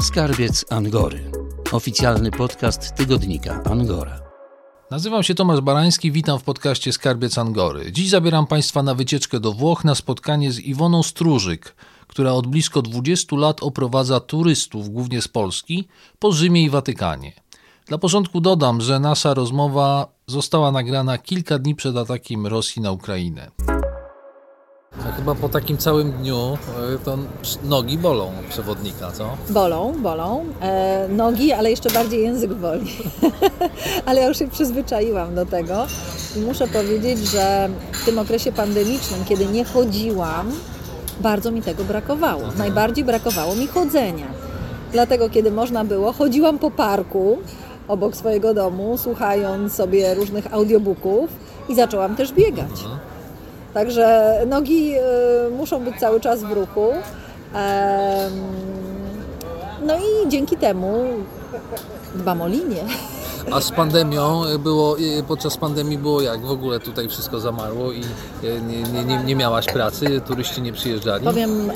Skarbiec Angory. Oficjalny podcast tygodnika Angora. Nazywam się Tomasz Barański, witam w podcaście Skarbiec Angory. Dziś zabieram Państwa na wycieczkę do Włoch na spotkanie z Iwoną Stróżyk, która od blisko 20 lat oprowadza turystów, głównie z Polski, po Rzymie i Watykanie. Dla porządku dodam, że nasza rozmowa została nagrana kilka dni przed atakiem Rosji na Ukrainę. Chyba po takim całym dniu e, to nogi bolą przewodnika, co? Bolą, bolą. E, nogi, ale jeszcze bardziej język boli. ale ja już się przyzwyczaiłam do tego i muszę powiedzieć, że w tym okresie pandemicznym, kiedy nie chodziłam, bardzo mi tego brakowało. Aha. Najbardziej brakowało mi chodzenia. Dlatego, kiedy można było, chodziłam po parku obok swojego domu, słuchając sobie różnych audiobooków i zaczęłam też biegać. Aha. Także nogi y, muszą być cały czas w ruchu. No i dzięki temu dbam o linię. A z pandemią było, y, podczas pandemii było jak? W ogóle tutaj wszystko zamarło i y, nie, nie, nie miałaś pracy, turyści nie przyjeżdżali? Powiem e,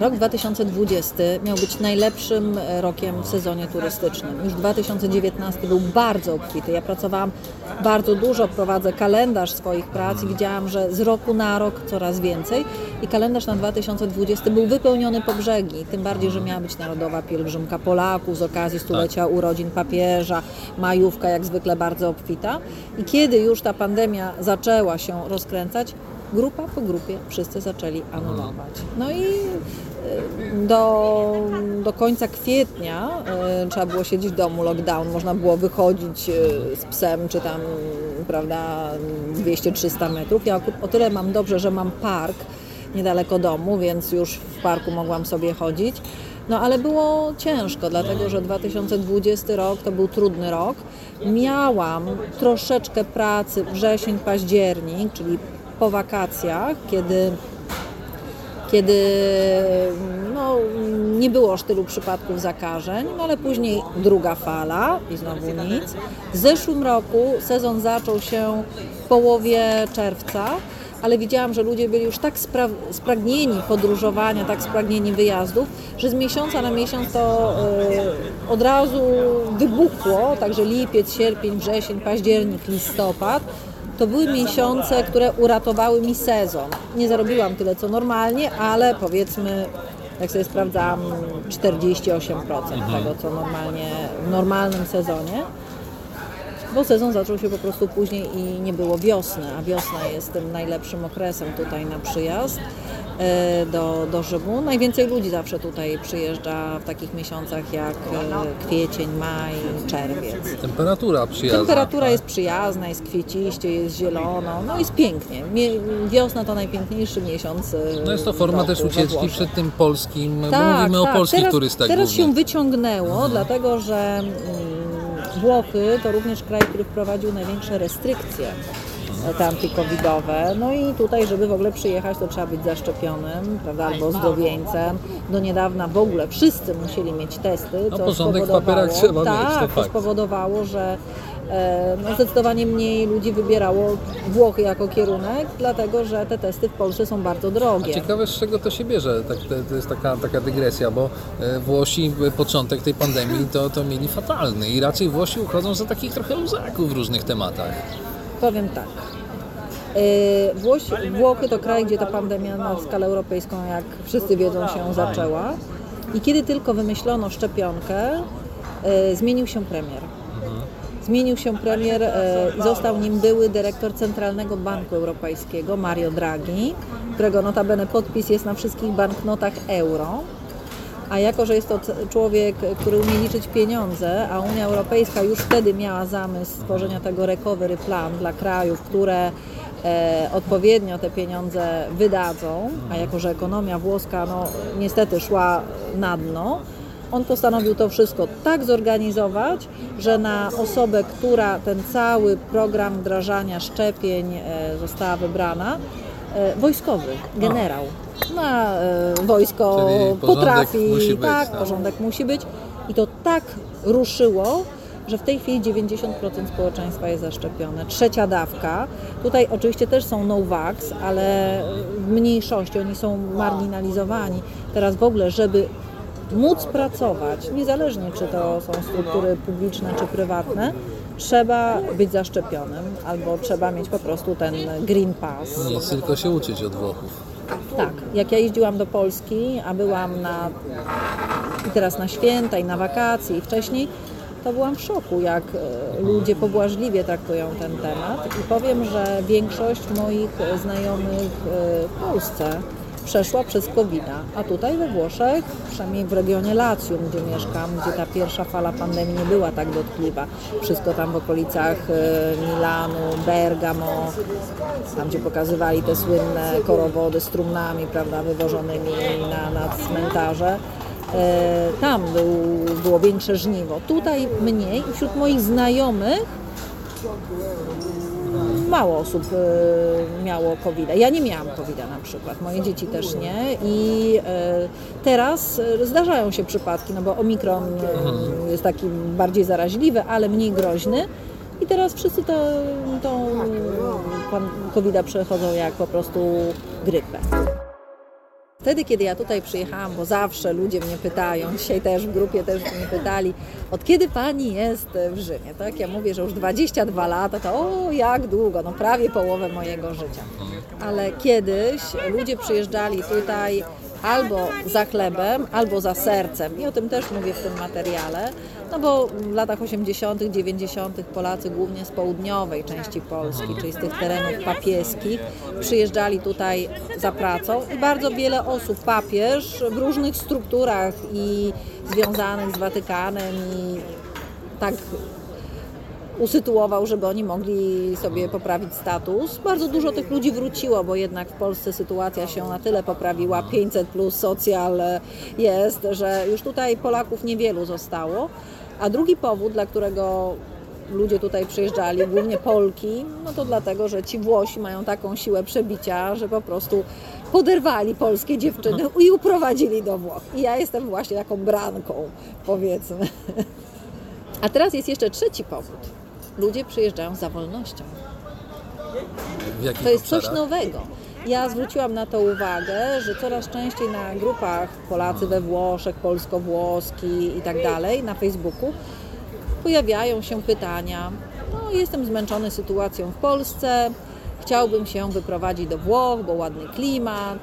Rok 2020 miał być najlepszym e, rokiem w sezonie turystycznym. Już 2019 był bardzo obfity. Ja pracowałam bardzo dużo, prowadzę kalendarz swoich prac i widziałam, że z roku na rok coraz więcej. I kalendarz na 2020 był wypełniony po brzegi. Tym bardziej, że miała być Narodowa Pielgrzymka Polaków z okazji stulecia tak. urodzin papieża, majówka jak zwykle bardzo obfita. I kiedy już ta pandemia zaczęła się rozkręcać, grupa po grupie wszyscy zaczęli anulować. No i do, do końca kwietnia y, trzeba było siedzieć w domu, lockdown, można było wychodzić y, z psem, czy tam, prawda, 200-300 metrów. Ja o tyle mam dobrze, że mam park niedaleko domu, więc już w parku mogłam sobie chodzić. No ale było ciężko, dlatego że 2020 rok to był trudny rok. Miałam troszeczkę pracy wrzesień, październik, czyli po wakacjach, kiedy, kiedy no, nie było aż tylu przypadków zakażeń, no, ale później druga fala i znowu nic. W zeszłym roku sezon zaczął się w połowie czerwca, ale widziałam, że ludzie byli już tak spra spragnieni podróżowania, tak spragnieni wyjazdów, że z miesiąca na miesiąc to y, od razu wybuchło, także lipiec, sierpień, wrzesień, październik, listopad to były miesiące, które uratowały mi sezon. Nie zarobiłam tyle co normalnie, ale powiedzmy, jak sobie sprawdzam, 48% mhm. tego, co normalnie w normalnym sezonie. Bo sezon zaczął się po prostu później i nie było wiosny, a wiosna jest tym najlepszym okresem tutaj na przyjazd. E, do, do Rzymu. Najwięcej ludzi zawsze tutaj przyjeżdża w takich miesiącach jak e, kwiecień, maj, czerwiec. Temperatura przyjazna. Temperatura tak? jest przyjazna, jest kwieciście, jest zielono, no jest pięknie. Wiosna to najpiękniejszy miesiąc. E, no jest to forma też ucieczki przed tym polskim, tak, bo mówimy tak. o polskich teraz, turystach. Teraz głównie. się wyciągnęło, mhm. dlatego że mm, Włochy to również kraj, który wprowadził największe restrykcje antykowidowe. No i tutaj, żeby w ogóle przyjechać, to trzeba być zaszczepionym, prawda, albo zdrowieńcem. Do niedawna w ogóle wszyscy musieli mieć testy, no, co spowodowało, trzeba tak, to, spowodowało, że no, zdecydowanie mniej ludzi wybierało Włochy jako kierunek, dlatego że te testy w Polsce są bardzo drogie. A ciekawe z czego to się bierze, tak, to jest taka, taka dygresja, bo e, Włosi początek tej pandemii to, to mieli fatalny i raczej Włosi uchodzą za takich trochę luzaków w różnych tematach. Powiem tak. E, Włoś, Włochy to kraj, gdzie ta pandemia na skalę europejską, jak wszyscy wiedzą, się zaczęła. I kiedy tylko wymyślono szczepionkę, e, zmienił się premier. Zmienił się premier e, został nim były dyrektor Centralnego Banku Europejskiego, Mario Draghi, którego notabene podpis jest na wszystkich banknotach euro. A jako, że jest to człowiek, który umie liczyć pieniądze, a Unia Europejska już wtedy miała zamysł stworzenia tego recovery plan dla krajów, które e, odpowiednio te pieniądze wydadzą, a jako, że ekonomia włoska no, niestety szła na dno, on postanowił to wszystko tak zorganizować, że na osobę, która ten cały program wdrażania szczepień e, została wybrana, e, wojskowy, generał na e, wojsko potrafi, musi tak, być, porządek musi być. I to tak ruszyło, że w tej chwili 90% społeczeństwa jest zaszczepione. Trzecia dawka. Tutaj oczywiście też są no-vax, ale w mniejszości, oni są marginalizowani. Teraz w ogóle, żeby móc pracować, niezależnie czy to są struktury publiczne czy prywatne, trzeba być zaszczepionym albo trzeba mieć po prostu ten green pass. Nie tylko się uczyć od Włochów. Tak, jak ja jeździłam do Polski, a byłam na i teraz na święta i na wakacje i wcześniej, to byłam w szoku, jak e, ludzie pobłażliwie traktują ten temat i powiem, że większość moich znajomych e, w Polsce przeszła przez covid a tutaj we Włoszech, przynajmniej w regionie Latium, gdzie mieszkam, gdzie ta pierwsza fala pandemii nie była tak dotkliwa, wszystko tam w okolicach e, Milanu, Bergamo, tam gdzie pokazywali te słynne korowody z trumnami, prawda, wywożonymi na, na cmentarze, E, tam był, było większe żniwo. Tutaj mniej. Wśród moich znajomych mało osób e, miało covid Ja nie miałam covid na przykład, moje dzieci też nie. I e, teraz zdarzają się przypadki, no bo omikron jest taki bardziej zaraźliwy, ale mniej groźny. I teraz wszyscy to, tą covid przechodzą jak po prostu grypę. Wtedy, kiedy ja tutaj przyjechałam, bo zawsze ludzie mnie pytają, dzisiaj też w grupie też mnie pytali, od kiedy Pani jest w Rzymie, tak? Ja mówię, że już 22 lata, to o, jak długo, no prawie połowę mojego życia. Ale kiedyś ludzie przyjeżdżali tutaj albo za chlebem, albo za sercem. I o tym też mówię w tym materiale, no bo w latach 80., 90. Polacy głównie z południowej części Polski, czyli z tych terenów papieskich, przyjeżdżali tutaj za pracą i bardzo wiele osób, papież w różnych strukturach i związanych z Watykanem i tak usytuował, żeby oni mogli sobie poprawić status. Bardzo dużo tych ludzi wróciło, bo jednak w Polsce sytuacja się na tyle poprawiła, 500 plus socjal jest, że już tutaj Polaków niewielu zostało. A drugi powód, dla którego ludzie tutaj przyjeżdżali, głównie Polki, no to dlatego, że ci Włosi mają taką siłę przebicia, że po prostu poderwali polskie dziewczyny i uprowadzili do Włoch. I ja jestem właśnie taką branką, powiedzmy. A teraz jest jeszcze trzeci powód ludzie przyjeżdżają za wolnością. to jest coś nowego. Ja zwróciłam na to uwagę, że coraz częściej na grupach Polacy we Włoszech, polsko-włoski i tak dalej, na Facebooku pojawiają się pytania. No, jestem zmęczony sytuacją w Polsce, chciałbym się wyprowadzić do Włoch, bo ładny klimat.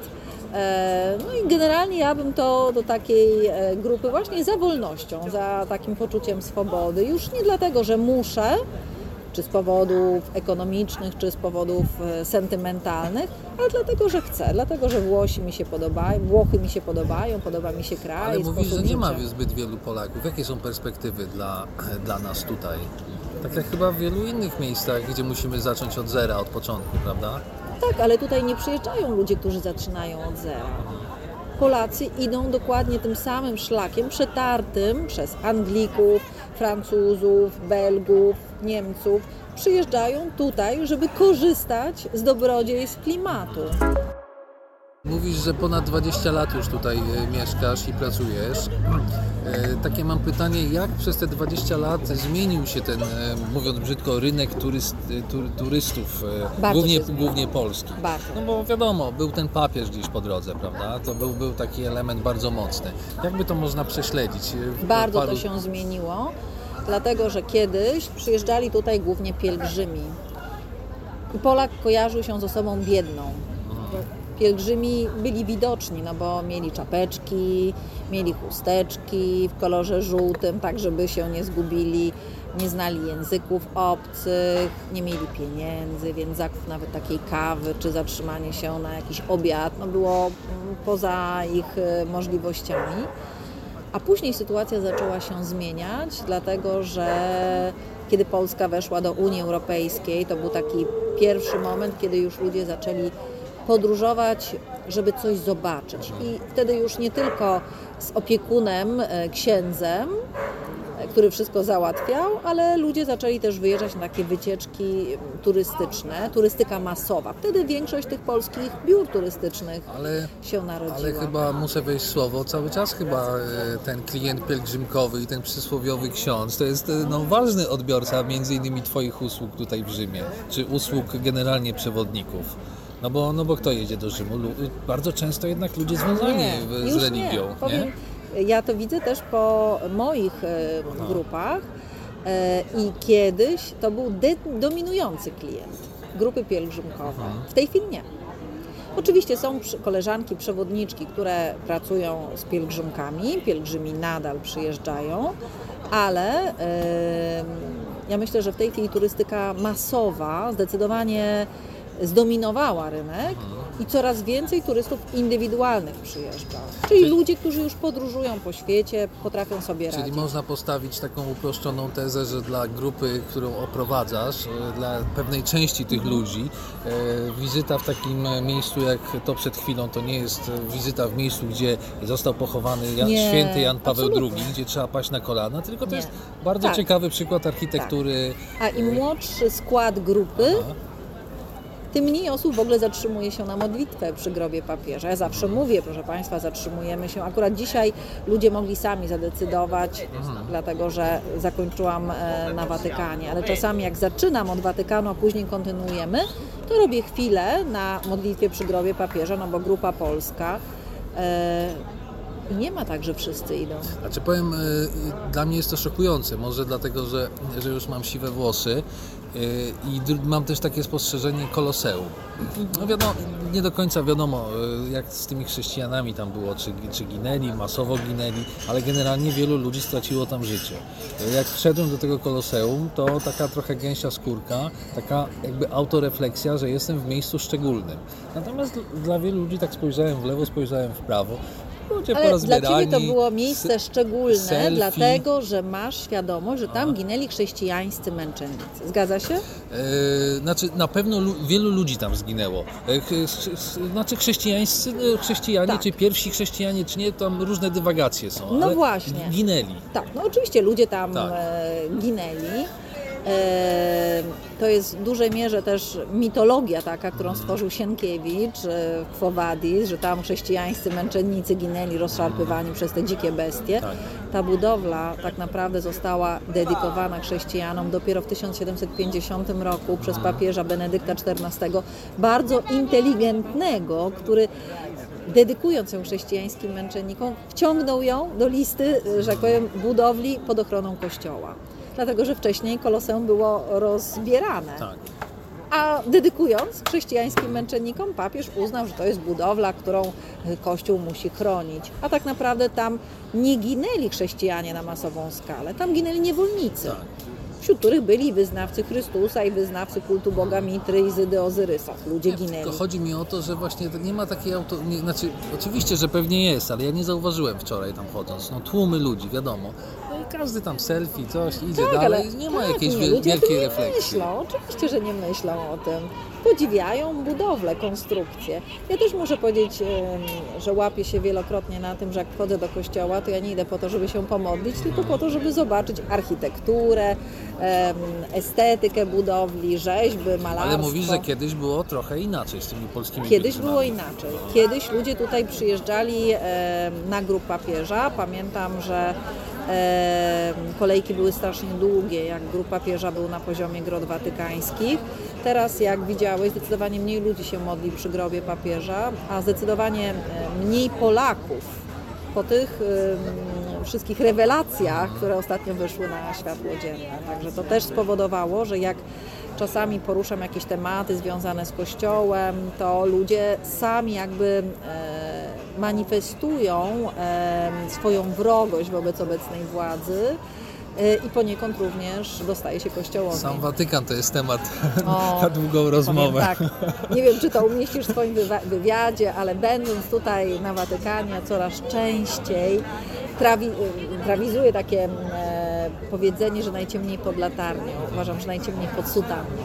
E, no i generalnie ja bym to do takiej e, grupy właśnie za wolnością, za takim poczuciem swobody. Już nie dlatego, że muszę, czy z powodów ekonomicznych, czy z powodów e, sentymentalnych, ale dlatego, że chcę, dlatego, że Włosi mi się podobają, Włochy mi się podobają, podoba mi się kraj. Ale mówisz, że nie ma zbyt wielu Polaków. Jakie są perspektywy dla, dla nas tutaj? Tak jak chyba w wielu innych miejscach, gdzie musimy zacząć od zera, od początku, prawda? Tak, ale tutaj nie przyjeżdżają ludzie, którzy zaczynają od zera. Polacy idą dokładnie tym samym szlakiem, przetartym przez Anglików, Francuzów, Belgów, Niemców. Przyjeżdżają tutaj, żeby korzystać z dobrodziejstw klimatu. Mówisz, że ponad 20 lat już tutaj e, mieszkasz i pracujesz. E, takie mam pytanie, jak przez te 20 lat zmienił się ten, e, mówiąc brzydko, rynek turyst, turystów, głównie, głównie polski? Bardzo. No bo wiadomo, był ten papież gdzieś po drodze, prawda? To był, był taki element bardzo mocny. Jakby to można prześledzić? Bardzo paru... to się zmieniło, dlatego że kiedyś przyjeżdżali tutaj głównie pielgrzymi. Polak kojarzył się z osobą biedną pielgrzymi byli widoczni, no bo mieli czapeczki, mieli chusteczki w kolorze żółtym, tak żeby się nie zgubili, nie znali języków obcych, nie mieli pieniędzy, więc zakup nawet takiej kawy czy zatrzymanie się na jakiś obiad no było mm, poza ich e, możliwościami. A później sytuacja zaczęła się zmieniać, dlatego że kiedy Polska weszła do Unii Europejskiej, to był taki pierwszy moment, kiedy już ludzie zaczęli podróżować, żeby coś zobaczyć. I wtedy już nie tylko z opiekunem, e, księdzem, e, który wszystko załatwiał, ale ludzie zaczęli też wyjeżdżać na takie wycieczki turystyczne, turystyka masowa. Wtedy większość tych polskich biur turystycznych ale, się narodziła. Ale chyba muszę wejść słowo, cały czas chyba e, ten klient pielgrzymkowy i ten przysłowiowy ksiądz to jest no, ważny odbiorca między innymi Twoich usług tutaj w Rzymie, czy usług generalnie przewodników. No bo, no bo kto jedzie do Rzymu? Bardzo często jednak ludzie związani nie, z religią. Nie. Powiem, ja to widzę też po moich e, grupach e, i kiedyś to był dominujący klient grupy pielgrzymkowe. W tej chwili nie. Oczywiście są koleżanki, przewodniczki, które pracują z pielgrzymkami, pielgrzymi nadal przyjeżdżają, ale ja myślę, że w tej chwili turystyka masowa zdecydowanie zdominowała rynek i coraz więcej turystów indywidualnych przyjeżdża. Czyli, Czyli ludzie, którzy już podróżują po świecie, potrafią sobie Czyli radzić. można postawić taką uproszczoną tezę, że dla grupy, którą oprowadzasz, e, dla pewnej części tych mhm. ludzi, e, wizyta w takim miejscu jak to przed chwilą, to nie jest wizyta w miejscu, gdzie został pochowany Jan, nie, święty Jan Paweł absolutnie. II, gdzie trzeba paść na kolana, tylko to nie. jest bardzo tak. ciekawy przykład architektury. Tak. A im młodszy skład grupy, Aha tym mniej osób w ogóle zatrzymuje się na modlitwę przy grobie papieża. Ja zawsze mówię, proszę Państwa, zatrzymujemy się. Akurat dzisiaj ludzie mogli sami zadecydować, dlatego że zakończyłam e, na Watykanie, ale czasami jak zaczynam od Watykanu, a później kontynuujemy, to robię chwilę na modlitwie przy grobie papieża, no bo grupa polska. E, i nie ma tak, że wszyscy idą. Znaczy powiem, e, dla mnie jest to szokujące, może dlatego, że, że już mam siwe włosy I mam też takie spostrzeżenie koloseum. No wiadomo, nie do końca wiadomo, y, jak z tymi chrześcijanami tam było, czy, czy ginęli, masowo ginęli, ale generalnie wielu ludzi straciło tam życie. Y, jak wszedłem do tego koloseum, to taka trochę gęsia skórka, taka jakby autorefleksja, że jestem w miejscu szczególnym. Natomiast dla wielu ludzi tak spojrzałem w lewo, spojrzałem w prawo, Ludzie Ale dla Ciebie to było miejsce szczególne, selfie. dlatego że masz świadomość, że tam A. ginęli chrześcijańscy męczennicy. Zgadza się? E, znaczy, na pewno lu wielu ludzi tam zginęło. E, znaczy, chrześcijańscy, e, chrześcijanie, tak. czy pierwsi chrześcijanie, czy nie, tam różne dywagacje są. No właśnie. Ginęli. Tak, no oczywiście ludzie tam tak. Ginęli. To jest w dużej mierze też mitologia taka, którą stworzył Sienkiewicz w Quo że tam chrześcijańscy męczennicy ginęli rozszarpywani przez te dzikie bestie. Tak. Ta budowla tak naprawdę została dedykowana chrześcijanom dopiero w 1750 roku przez papieża Benedykta XIV, bardzo inteligentnego, który dedykując ją chrześcijańskim męczennikom, wciągnął ją do listy, że tak powiem, budowli pod ochroną kościoła dlatego że wcześniej koloseum było rozbierane. Tak. A dedykując chrześcijańskim męczennikom, papież uznał, że to jest budowla, którą Kościół musi chronić. A tak naprawdę tam nie ginęli chrześcijanie na masową skalę, tam ginęli niewolnicy. Tak wśród których byli wyznawcy Chrystusa i wyznawcy kultu Boga Mitry i Zydy Ozyrysa. Ludzie nie, ginęli. Tylko chodzi mi o to, że właśnie nie ma takiej auto... Nie, znaczy, oczywiście, że pewnie jest, ale ja nie zauważyłem wczoraj tam chodząc. No tłumy ludzi, wiadomo. Każdy tam selfie, coś idzie tak, dalej. Nie ma tak, jakiejś nie, wielkiej refleksji. Myślą, oczywiście, że nie myślą o tym podziwiają budowlę, konstrukcję. Ja też muszę powiedzieć, że łapię się wielokrotnie na tym, że jak wchodzę do kościoła, to ja nie idę po to, żeby się pomodlić, tylko po to, żeby zobaczyć architekturę, estetykę budowli, rzeźby, malarstwo. Ale mówisz, że kiedyś było trochę inaczej z tymi polskimi Kiedyś było inaczej. Kiedyś ludzie tutaj przyjeżdżali na grup papieża. Pamiętam, że kolejki były strasznie długie, jak grup papieża był na poziomie grot watykańskich. Teraz, jak widziałeś, zdecydowanie mniej ludzi się modli przy grobie papieża, a zdecydowanie mniej Polaków po tych wszystkich rewelacjach, które ostatnio wyszły na światło dzienne. Także to też spowodowało, że jak czasami poruszam jakieś tematy związane z Kościołem, to ludzie sami jakby e, manifestują e, swoją wrogość wobec obecnej władzy e, i poniekąd również dostaje się kościołowi. Sam Watykan to jest temat o, na długą rozmowę. Tak. Nie wiem, czy to umieścisz w swoim wywiadzie, ale będąc tutaj na Watykanie coraz częściej trawi, trawizuje takie e, powiedzenie, że najciemniej pod latarnią. Uważam, że najciemniej pod sutanną.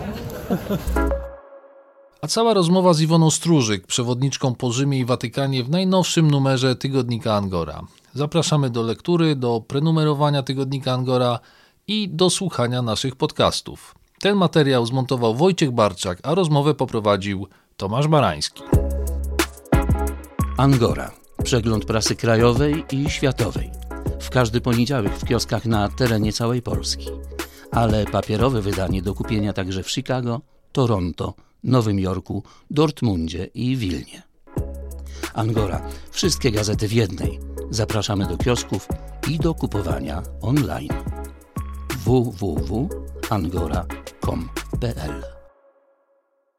A cała rozmowa z Iwoną Stróżyk, przewodniczką po Rzymie i Watykanie w najnowszym numerze tygodnika Angora. Zapraszamy do lektury, do prenumerowania tygodnika Angora i do słuchania naszych podcastów. Ten materiał zmontował Wojciech Barczak, a rozmowę poprowadził Tomasz Barański. Angora. Przegląd prasy krajowej i światowej. W każdy poniedziałek w kioskach na terenie całej Polski. Ale papierowe wydanie do kupienia także w Chicago, Toronto, Nowym Jorku, Dortmundzie i Wilnie. Angora. Wszystkie gazety w jednej. Zapraszamy do kiosków i do kupowania online. www.angora.com.pl